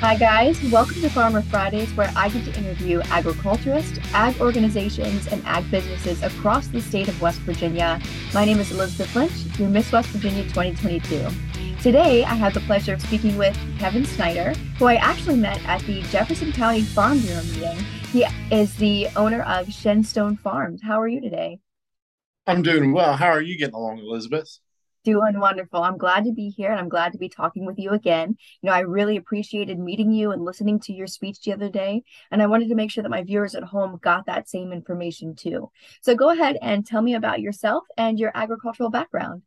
Hi, guys. Welcome to Farmer Fridays, where I get to interview agriculturists, ag organizations, and ag businesses across the state of West Virginia. My name is Elizabeth Lynch, your Miss West Virginia 2022. Today, I have the pleasure of speaking with Kevin Snyder, who I actually met at the Jefferson County Farm Bureau meeting. He is the owner of Shenstone Farms. How are you today? I'm doing well. How are you getting along, Elizabeth? Doing wonderful. I'm glad to be here and I'm glad to be talking with you again. You know, I really appreciated meeting you and listening to your speech the other day. And I wanted to make sure that my viewers at home got that same information too. So go ahead and tell me about yourself and your agricultural background.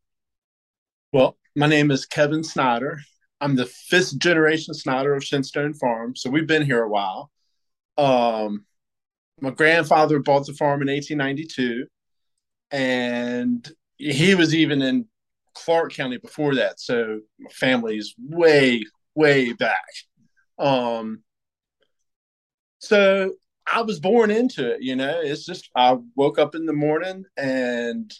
Well, my name is Kevin Snyder. I'm the fifth generation Snyder of Shenstone Farm. So we've been here a while. Um, my grandfather bought the farm in 1892 and he was even in Clarke County before that. So my family's way, way back. Um, so I was born into it, you know. It's just I woke up in the morning and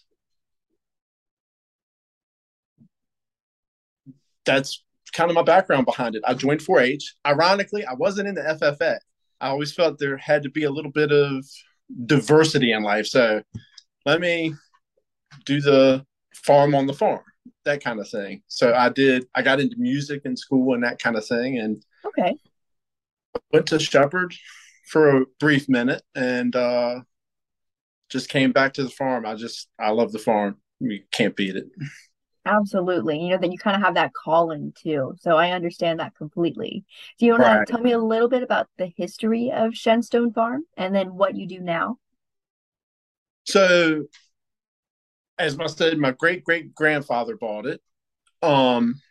that's kind of my background behind it. I joined 4-H. Ironically, I wasn't in the FFA. I always felt there had to be a little bit of diversity in life. So let me do the farm on the farm that kind of thing. So I did. I got into music in school and that kind of thing, and okay, went to Shepherd for a brief minute, and uh, just came back to the farm. I just I love the farm. You can't beat it. Absolutely. You know, that you kind of have that calling too. So I understand that completely. Do you want right. to tell me a little bit about the history of Shenstone Farm and then what you do now? So as I said, my great great grandfather bought it. Um,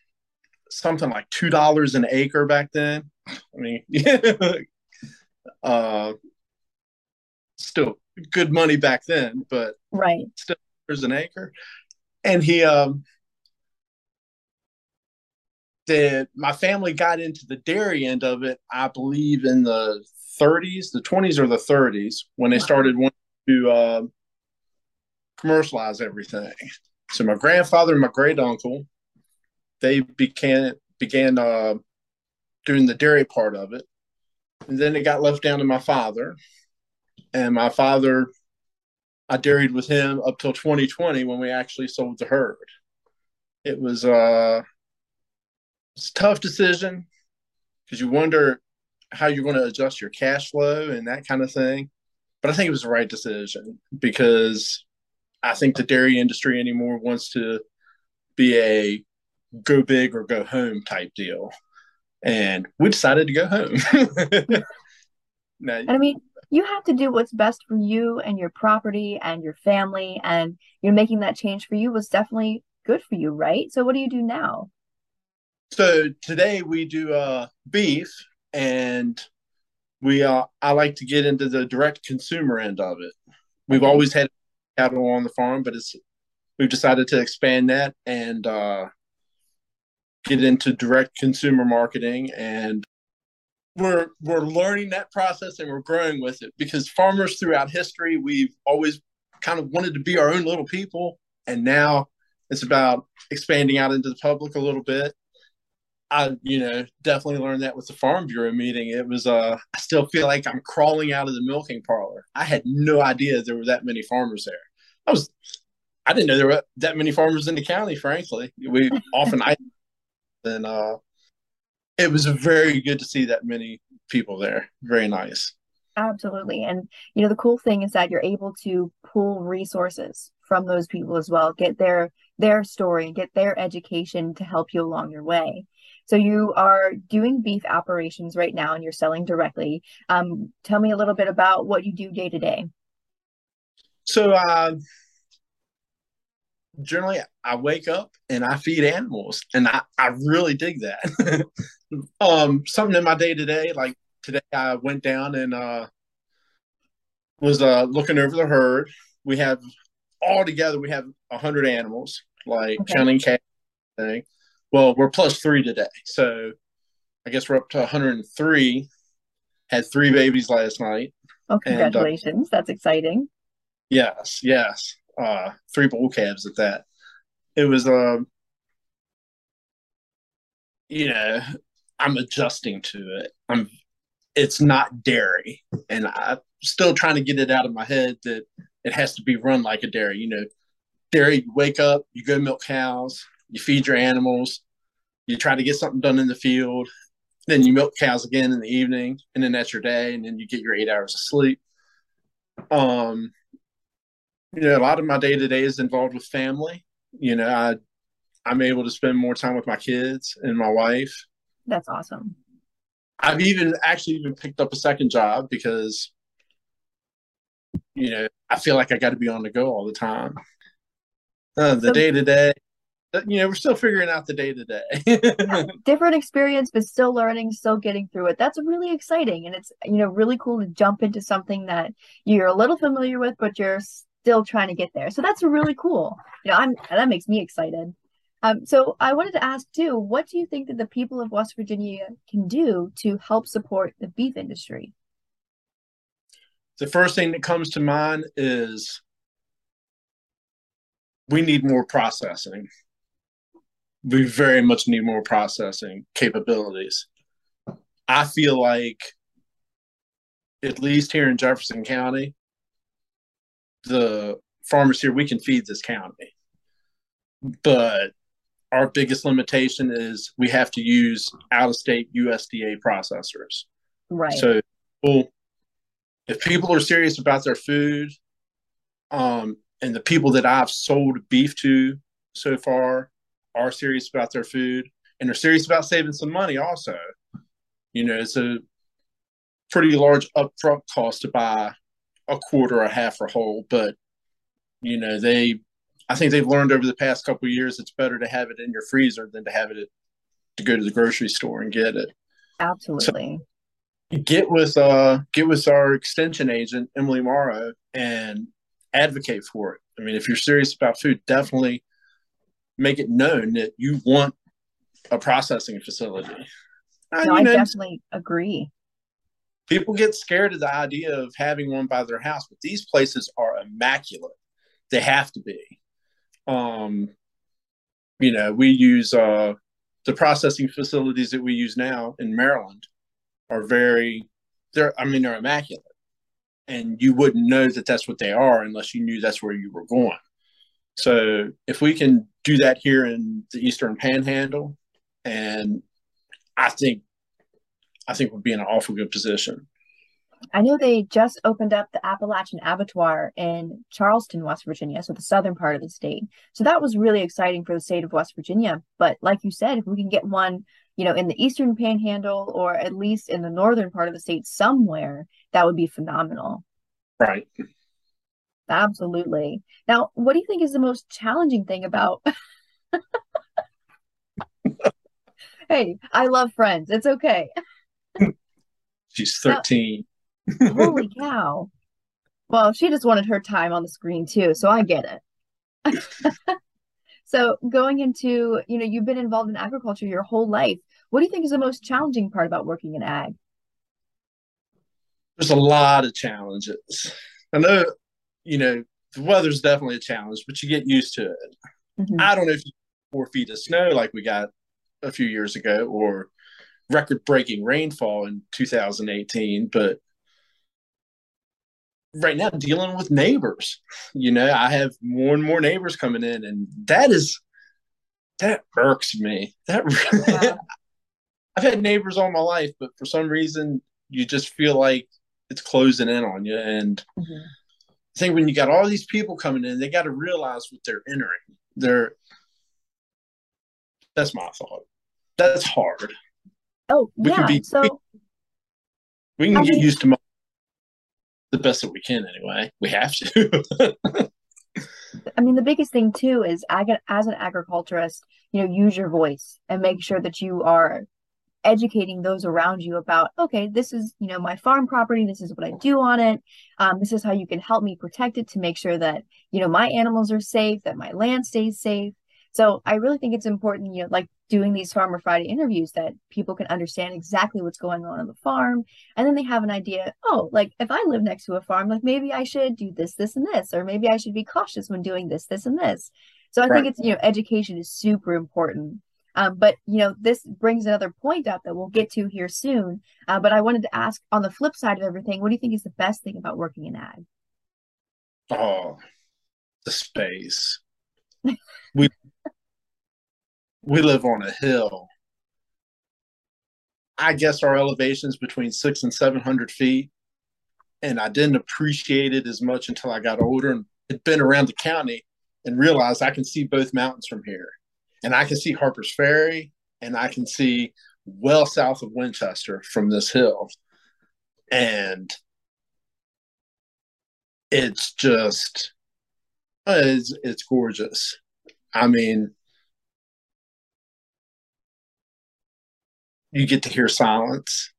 something like two dollars an acre back then. I mean, uh, still good money back then, but right, still there's an acre. And he, um, the my family got into the dairy end of it. I believe in the 30s, the 20s or the 30s when they started wanting to. Uh, commercialize everything. So my grandfather and my great uncle, they began began uh, doing the dairy part of it, and then it got left down to my father. And my father, I dairied with him up till 2020 when we actually sold the herd. It was uh, a tough decision because you wonder how you're going to adjust your cash flow and that kind of thing. But I think it was the right decision because I think the dairy industry anymore wants to be a go big or go home type deal. And we decided to go home. now, and I mean, you have to do what's best for you and your property and your family. And you're making that change for you was definitely good for you, right? So, what do you do now? So, today we do uh, beef, and we uh, I like to get into the direct consumer end of it. We've always had cattle on the farm, but it's we've decided to expand that and uh, get into direct consumer marketing and we're we're learning that process and we're growing with it because farmers throughout history we've always kind of wanted to be our own little people and now it's about expanding out into the public a little bit I, you know, definitely learned that with the Farm Bureau meeting. It was, uh, I still feel like I'm crawling out of the milking parlor. I had no idea there were that many farmers there. I was, I didn't know there were that many farmers in the county. Frankly, we often I, and uh, it was very good to see that many people there. Very nice. Absolutely, and you know the cool thing is that you're able to pull resources from those people as well, get their their story, get their education to help you along your way. So you are doing beef operations right now and you're selling directly. Um, tell me a little bit about what you do day to day. So uh, generally I wake up and I feed animals and I, I really dig that. um, something in my day to day, like today I went down and uh, was uh, looking over the herd. We have all together, we have a hundred animals, like okay. counting cat thing. Well, we're plus three today. So I guess we're up to 103. Had three babies last night. Oh, congratulations. And, uh, That's exciting. Yes, yes. Uh, three bull calves at that. It was, um, you know, I'm adjusting to it. I'm it's not dairy, and I'm still trying to get it out of my head that it has to be run like a dairy. You know, dairy. You wake up, you go milk cows, you feed your animals, you try to get something done in the field, then you milk cows again in the evening, and then that's your day, and then you get your eight hours of sleep. Um, you know, a lot of my day to day is involved with family. You know, I I'm able to spend more time with my kids and my wife. That's awesome. I've even actually even picked up a second job because you know I feel like I got to be on the go all the time. Uh, the day to day, you know, we're still figuring out the day to day. Different experience, but still learning, still getting through it. That's really exciting, and it's you know really cool to jump into something that you're a little familiar with, but you're still trying to get there. So that's really cool. You know, I'm that makes me excited. Um, so I wanted to ask too, what do you think that the people of West Virginia can do to help support the beef industry? The first thing that comes to mind is we need more processing. We very much need more processing capabilities. I feel like, at least here in Jefferson County, the farmers here, we can feed this county. But our biggest limitation is we have to use out of state USDA processors. Right. So, well, if people are serious about their food, um, and the people that I've sold beef to so far are serious about their food and they're serious about saving some money also. You know, it's a pretty large upfront cost to buy a quarter or a half or whole, but you know, they I think they've learned over the past couple years it's better to have it in your freezer than to have it to go to the grocery store and get it. Absolutely. So get with uh get with our extension agent Emily Morrow and advocate for it. I mean, if you're serious about food, definitely make it known that you want a processing facility. No, I know, definitely agree. People get scared of the idea of having one by their house, but these places are immaculate. They have to be um, you know, we use uh, the processing facilities that we use now in Maryland are very, they're, I mean, they're immaculate. And you wouldn't know that that's what they are unless you knew that's where you were going. So if we can do that here in the Eastern Panhandle, and I think, I think we'll be in an awful good position. I know they just opened up the Appalachian Abattoir in Charleston, West Virginia, so the southern part of the state. So that was really exciting for the state of West Virginia. But like you said, if we can get one, you know, in the eastern panhandle or at least in the northern part of the state somewhere, that would be phenomenal. Right. Absolutely. Now, what do you think is the most challenging thing about Hey, I love friends. It's okay. She's 13. Holy cow. Well, she just wanted her time on the screen too, so I get it. so going into, you know, you've been involved in agriculture your whole life. What do you think is the most challenging part about working in ag? There's a lot of challenges. I know, you know, the weather's definitely a challenge, but you get used to it. Mm-hmm. I don't know if you four feet of snow like we got a few years ago or record breaking rainfall in 2018, but right now dealing with neighbors. You know, I have more and more neighbors coming in, and that is that irks me. That I've had neighbors all my life, but for some reason, you just feel like it's closing in on you. And mm-hmm. I think when you got all these people coming in, they got to realize what they're entering. They're that's my thought. That's hard. Oh, we yeah. Can be, so we, can I get used to the best that we can anyway. We have to. I mean, the biggest thing too is as an agriculturist, you know, use your voice and make sure that you are educating those around you about, okay, this is, you know, my farm property. This is what I do on it. Um, this is how you can help me protect it to make sure that, you know, my animals are safe, that my land stays safe. So I really think it's important, you know, like doing these Farmer Friday interviews that people can understand exactly what's going on on the farm. And then they have an idea, oh, like if I live next to a farm, like maybe I should do this, this, and this, or maybe I should be cautious when doing this, this, and this. So I right. think it's, you know, education is super important. Um, but you know, this brings another point up that we'll get to here soon. Uh, but I wanted to ask, on the flip side of everything, what do you think is the best thing about working in ag? Oh, the space. we we live on a hill. I guess our elevation's between six and seven hundred feet, and I didn't appreciate it as much until I got older and had been around the county and realized I can see both mountains from here and I can see Harper's Ferry and I can see well south of Winchester from this hill. And it's just uh, it's, it's gorgeous. I mean, you get to hear silence.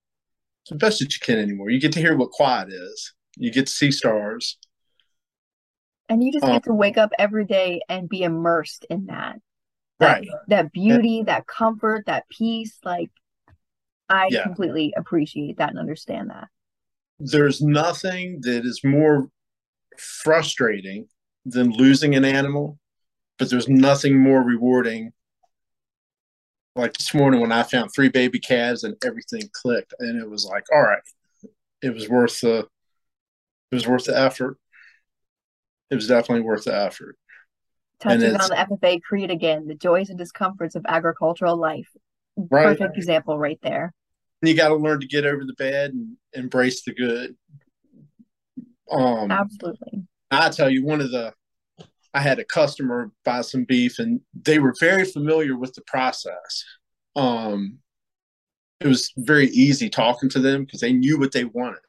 It's the best that you can anymore. You get to hear what quiet is. You get to see stars. And you just um, get to wake up every day and be immersed in that right that beauty that comfort that peace like i yeah. completely appreciate that and understand that there's nothing that is more frustrating than losing an animal but there's nothing more rewarding like this morning when i found three baby calves and everything clicked and it was like all right it was worth the it was worth the effort it was definitely worth the effort touching on the FFA creed again, the joys and discomforts of agricultural life. Right. Perfect example right there. You got to learn to get over the bad and embrace the good. Um, Absolutely. I tell you, one of the, I had a customer buy some beef and they were very familiar with the process. Um, it was very easy talking to them because they knew what they wanted.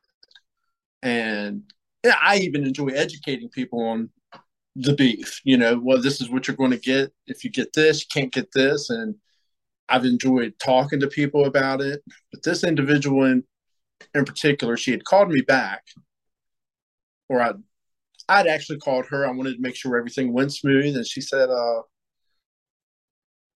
And yeah, I even enjoy educating people on the beef. You know, well, this is what you're going to get. If you get this, you can't get this. And I've enjoyed talking to people about it. But this individual in in particular, she had called me back, or I'd I'd actually called her. I wanted to make sure everything went smooth, and she said, uh,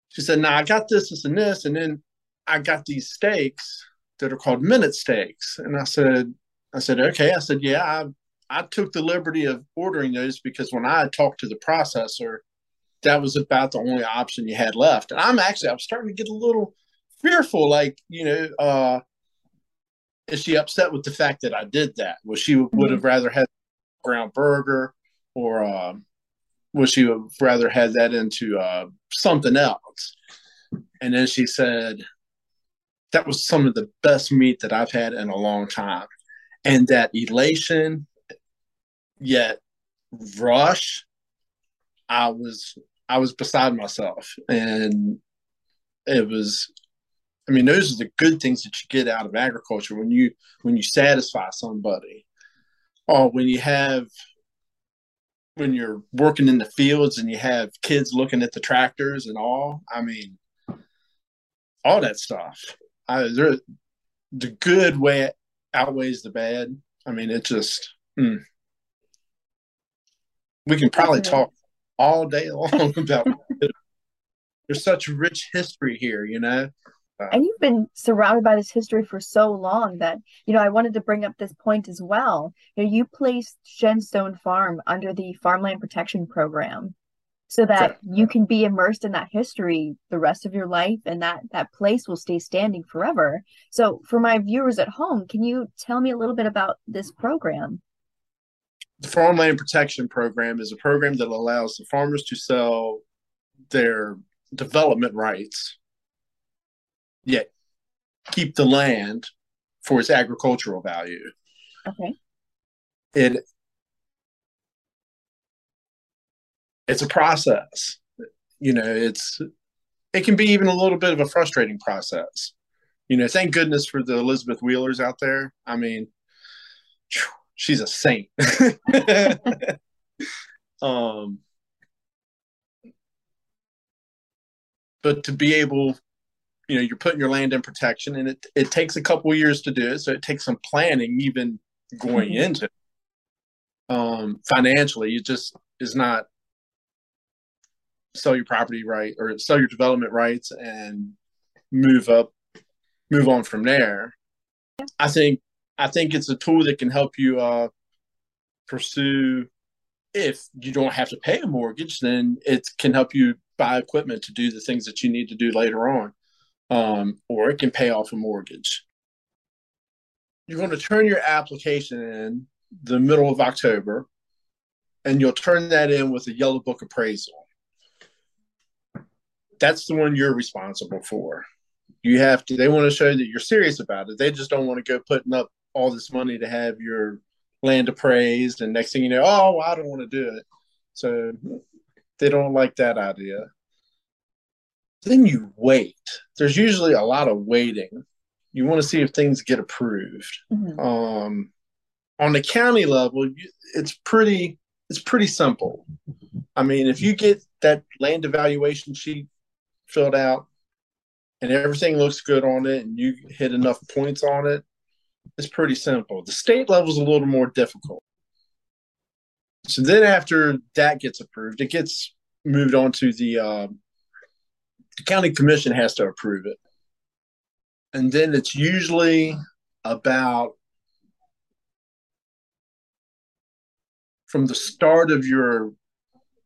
she said, "Now nah, I got this, this, and this, and then I got these steaks that are called minute steaks." And I said, I said, okay. I said, yeah, I I took the liberty of ordering those because when I talked to the processor, that was about the only option you had left. And I'm actually, I'm starting to get a little fearful. Like, you know, uh, is she upset with the fact that I did that? Well, she mm-hmm. would have rather had ground burger or um, would she have rather had that into uh, something else? And then she said, that was some of the best meat that I've had in a long time. And that elation yet rush i was i was beside myself and it was i mean those are the good things that you get out of agriculture when you when you satisfy somebody or when you have when you're working in the fields and you have kids looking at the tractors and all i mean all that stuff I, the good way outweighs the bad i mean it just mm, we can probably talk all day long about. There's such rich history here, you know. And um, you've been surrounded by this history for so long that you know I wanted to bring up this point as well. You, know, you placed Shenstone Farm under the Farmland Protection Program, so that you can be immersed in that history the rest of your life, and that that place will stay standing forever. So, for my viewers at home, can you tell me a little bit about this program? the Farmland Protection Program is a program that allows the farmers to sell their development rights, yet keep the land for its agricultural value. Okay. It it's a process. You know, it's it can be even a little bit of a frustrating process. You know, thank goodness for the Elizabeth Wheelers out there. I mean, she's a saint. um, but to be able, you know, you're putting your land in protection, and it it takes a couple years to do it. So it takes some planning, even going mm-hmm. into. It. Um, financially, it just is not sell your property right or sell your development rights and move up, move on from there. I think I think it's a tool that can help you uh, pursue. If you don't have to pay a mortgage, then it can help you buy equipment to do the things that you need to do later on, um, or it can pay off a mortgage. You're going to turn your application in the middle of October, and you'll turn that in with a yellow book appraisal. That's the one you're responsible for. You have to, they want to show that you're serious about it. They just don't want to go putting up all this money to have your land appraised, and next thing you know, oh, I don't want to do it. So they don't like that idea. Then you wait. There's usually a lot of waiting. You want to see if things get approved. Mm-hmm. Um, on the county level, it's pretty it's pretty simple. I mean, if you get that land evaluation sheet filled out and everything looks good on it and you hit enough points on it, it's pretty simple. The state level is a little more difficult. So then after that gets approved, it gets moved on to the, uh, the county commission has to approve it. And then it's usually about from the start of your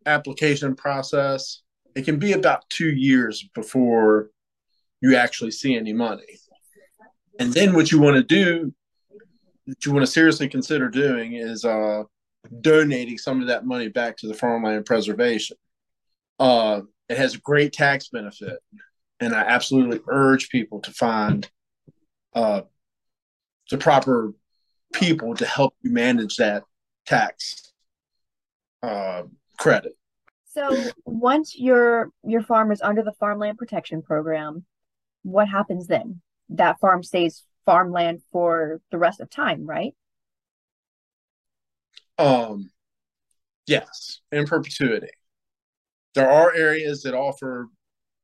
application process, it can be about two years before you actually see any money. And then what you want to do, that you want to seriously consider doing is uh, donating some of that money back to the farmland preservation. Uh, it has a great tax benefit, and I absolutely urge people to find uh, the proper people to help you manage that tax uh, credit. So once your your farm is under the farmland protection program, what happens then? That farm stays farmland for the rest of time, right? Um, yes, in perpetuity. There are areas that offer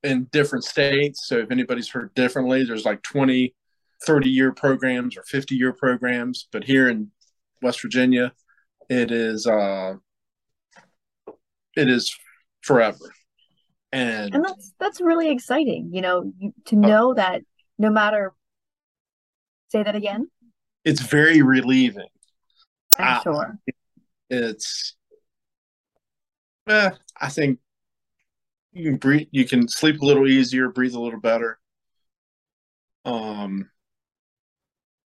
in different states. So if anybody's heard differently, there's like 20, 30 year programs or 50 year programs. But here in West Virginia, it is uh it is forever. And, and that's that's really exciting, you know, you, to uh, know uh, that no matter say that again. It's very relieving. I'm I, sure it's eh, I think you can breathe you can sleep a little easier, breathe a little better. Um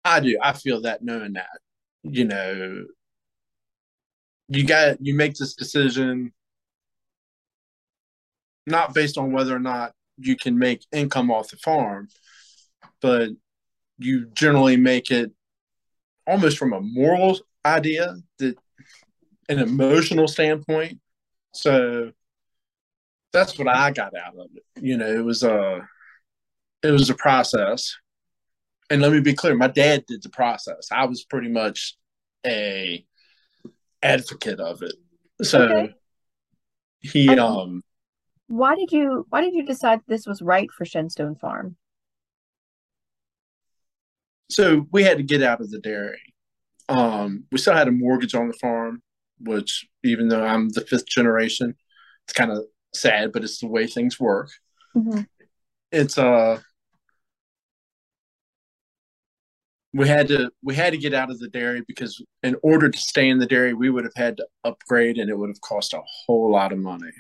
I do. I feel that knowing that. You know, you got you make this decision not based on whether or not you can make income off the farm, but you generally make it almost from a moral idea that an emotional standpoint. So that's what I got out of it. You know, it was a it was a process. And let me be clear, my dad did the process. I was pretty much a advocate of it. So okay. he and um why did you why did you decide this was right for Shenstone Farm? So we had to get out of the dairy. Um, we still had a mortgage on the farm which even though I'm the fifth generation, it's kind of sad, but it's the way things work. Mm-hmm. It's uh we had to we had to get out of the dairy because in order to stay in the dairy we would have had to upgrade and it would have cost a whole lot of money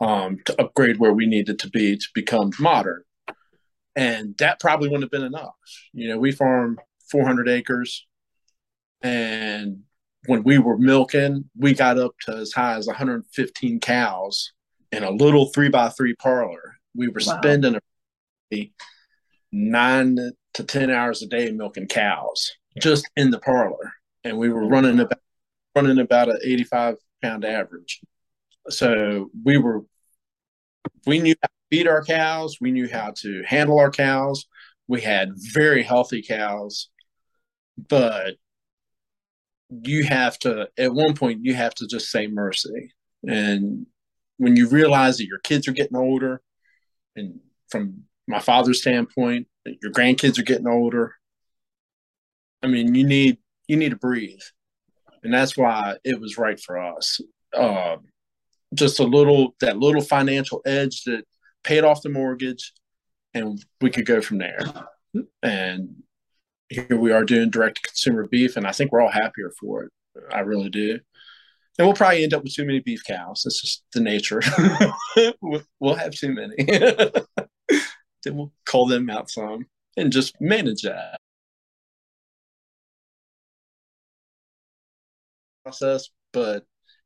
um, to upgrade where we needed to be to become modern and that probably wouldn't have been enough you know we farm 400 acres and when we were milking, we got up to as high as 115 cows in a little three by three parlor. We were wow. spending nine to 10 hours a day milking cows just in the parlor. And we were running about, running about an 85 pound average. So we were, we knew how to feed our cows. We knew how to handle our cows. We had very healthy cows, but you have to at one point you have to just say mercy and when you realize that your kids are getting older and from my father's standpoint that your grandkids are getting older i mean you need you need to breathe and that's why it was right for us uh, just a little that little financial edge that paid off the mortgage and we could go from there and here we are doing direct consumer beef, and I think we're all happier for it. I really do. And we'll probably end up with too many beef cows. That's just the nature. we'll have too many. then we'll call them out some and just manage that process. But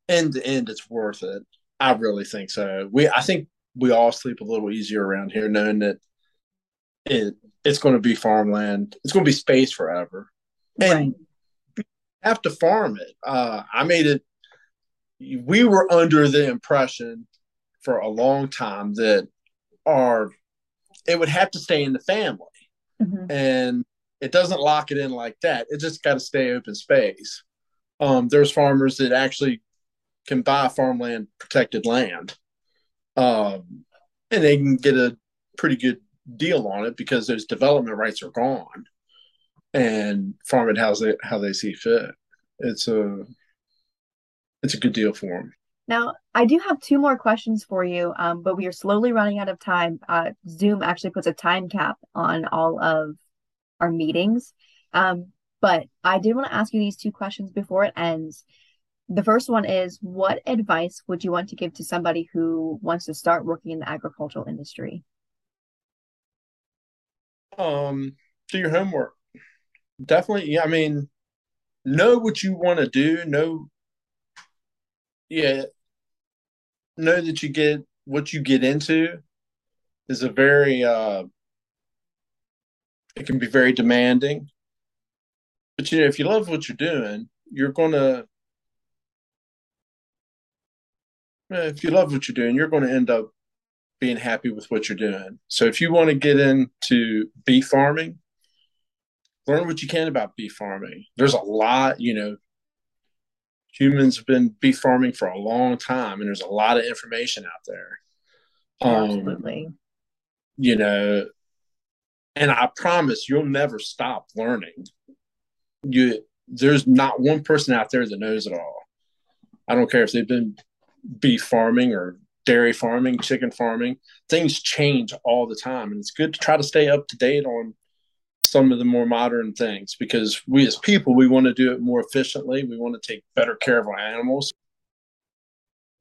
end to end, it's worth it. I really think so. We, I think we all sleep a little easier around here, knowing that it it's going to be farmland. It's going to be space forever, and right. have to farm it. Uh, I made it. We were under the impression for a long time that our it would have to stay in the family, mm-hmm. and it doesn't lock it in like that. It just got to stay open space. Um, there's farmers that actually can buy farmland protected land, um, and they can get a pretty good deal on it because those development rights are gone, and farm it how they how they see fit. It's a it's a good deal for them. Now, I do have two more questions for you, um, but we are slowly running out of time. Uh, Zoom actually puts a time cap on all of our meetings. Um, but I did want to ask you these two questions before it ends the first one is what advice would you want to give to somebody who wants to start working in the agricultural industry? Um, do your homework. Definitely. Yeah. I mean, know what you want to do. Know, yeah, know that you get what you get into is a very, uh, it can be very demanding. But, you know, if you love what you're doing, you're to, if you love what you're doing, you're going to end up being happy with what you're doing. So if you want to get into beef farming, learn what you can about beef farming. There's a lot, you know, humans have been beef farming for a long time and there's a lot of information out there. Um, Absolutely. You know, and I promise you'll never stop learning. You there's not one person out there that knows it all. I don't care if they've been beef farming or dairy farming, chicken farming. Things change all the time, and it's good to try to stay up to date on some of the more modern things because we as people we want to do it more efficiently. We want to take better care of our animals.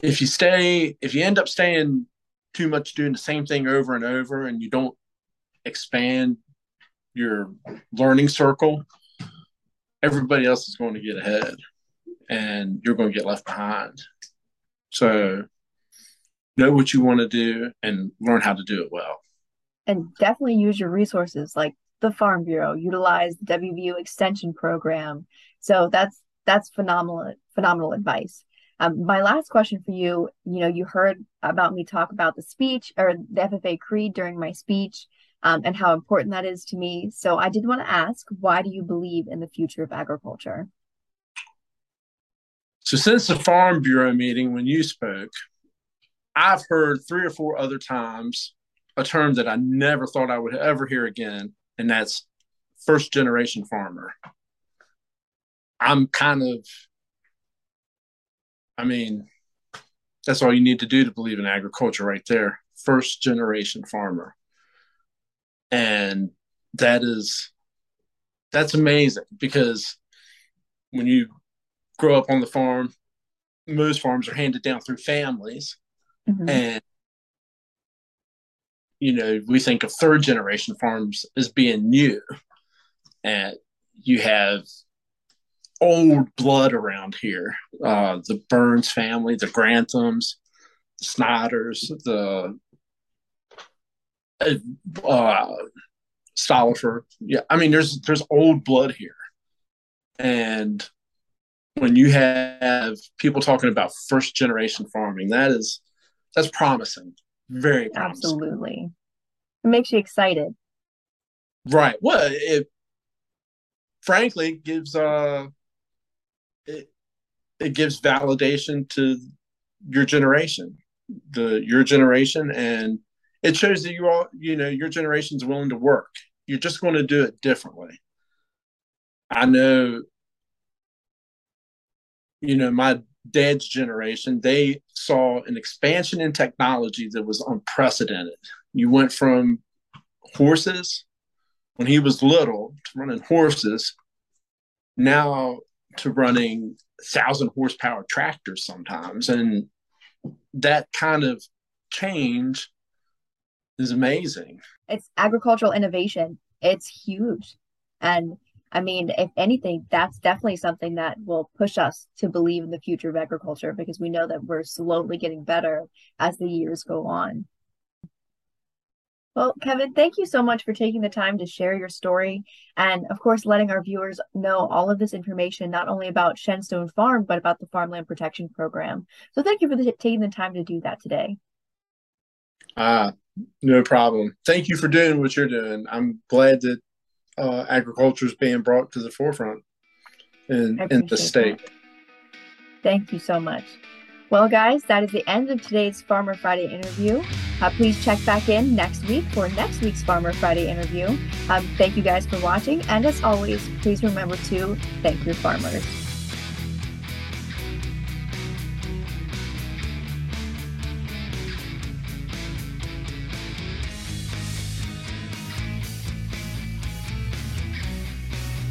If you stay, if you end up staying too much doing the same thing over and over, and you don't expand your learning circle, everybody else is going to get ahead, and you're going to get left behind. So know what you want to do and learn how to do it well. And definitely use your resources like the Farm Bureau, utilize the WVU extension program. So that's that's phenomenal phenomenal advice. Um, my last question for you, you know, you heard about me talk about the speech or the FFA creed during my speech um, and how important that is to me. So I did want to ask, why do you believe in the future of agriculture? So, since the Farm Bureau meeting when you spoke, I've heard three or four other times a term that I never thought I would ever hear again, and that's first generation farmer. I'm kind of, I mean, that's all you need to do to believe in agriculture right there. First generation farmer. And that is, that's amazing because when you grow up on the farm. Most farms are handed down through families. Mm-hmm. And, you know, we think of third generation farms as being new. And you have old blood around here uh, the Burns family, the Granthams, the Snyders, the uh, Stolifer. Yeah, I mean, there's there's old blood here, and when you have people talking about first generation farming, that is that's promising. Very promising. Absolutely. It makes you excited. Right. Well, it frankly gives uh it, it gives validation to your generation, the your generation and it shows that you all, you know, your generation's willing to work. You're just going to do it differently. I know you know, my dad's generation, they saw an expansion in technology that was unprecedented. You went from horses when he was little to running horses now to running thousand horsepower tractors sometimes, and that kind of change is amazing. It's agricultural innovation. It's huge. And I mean, if anything, that's definitely something that will push us to believe in the future of agriculture because we know that we're slowly getting better as the years go on. Well, Kevin, thank you so much for taking the time to share your story and, of course, letting our viewers know all of this information, not only about Shenstone Farm, but about the Farmland Protection Program. So, thank you for the, taking the time to do that today. Ah, no problem. Thank you for doing what you're doing. I'm glad that uh, agriculture is being brought to the forefront in, in the state. That. Thank you so much. Well, guys, that is the end of today's Farmer Friday interview. Uh, please check back in next week for next week's Farmer Friday interview. Um, thank you guys for watching. And as always, please remember to thank your farmers.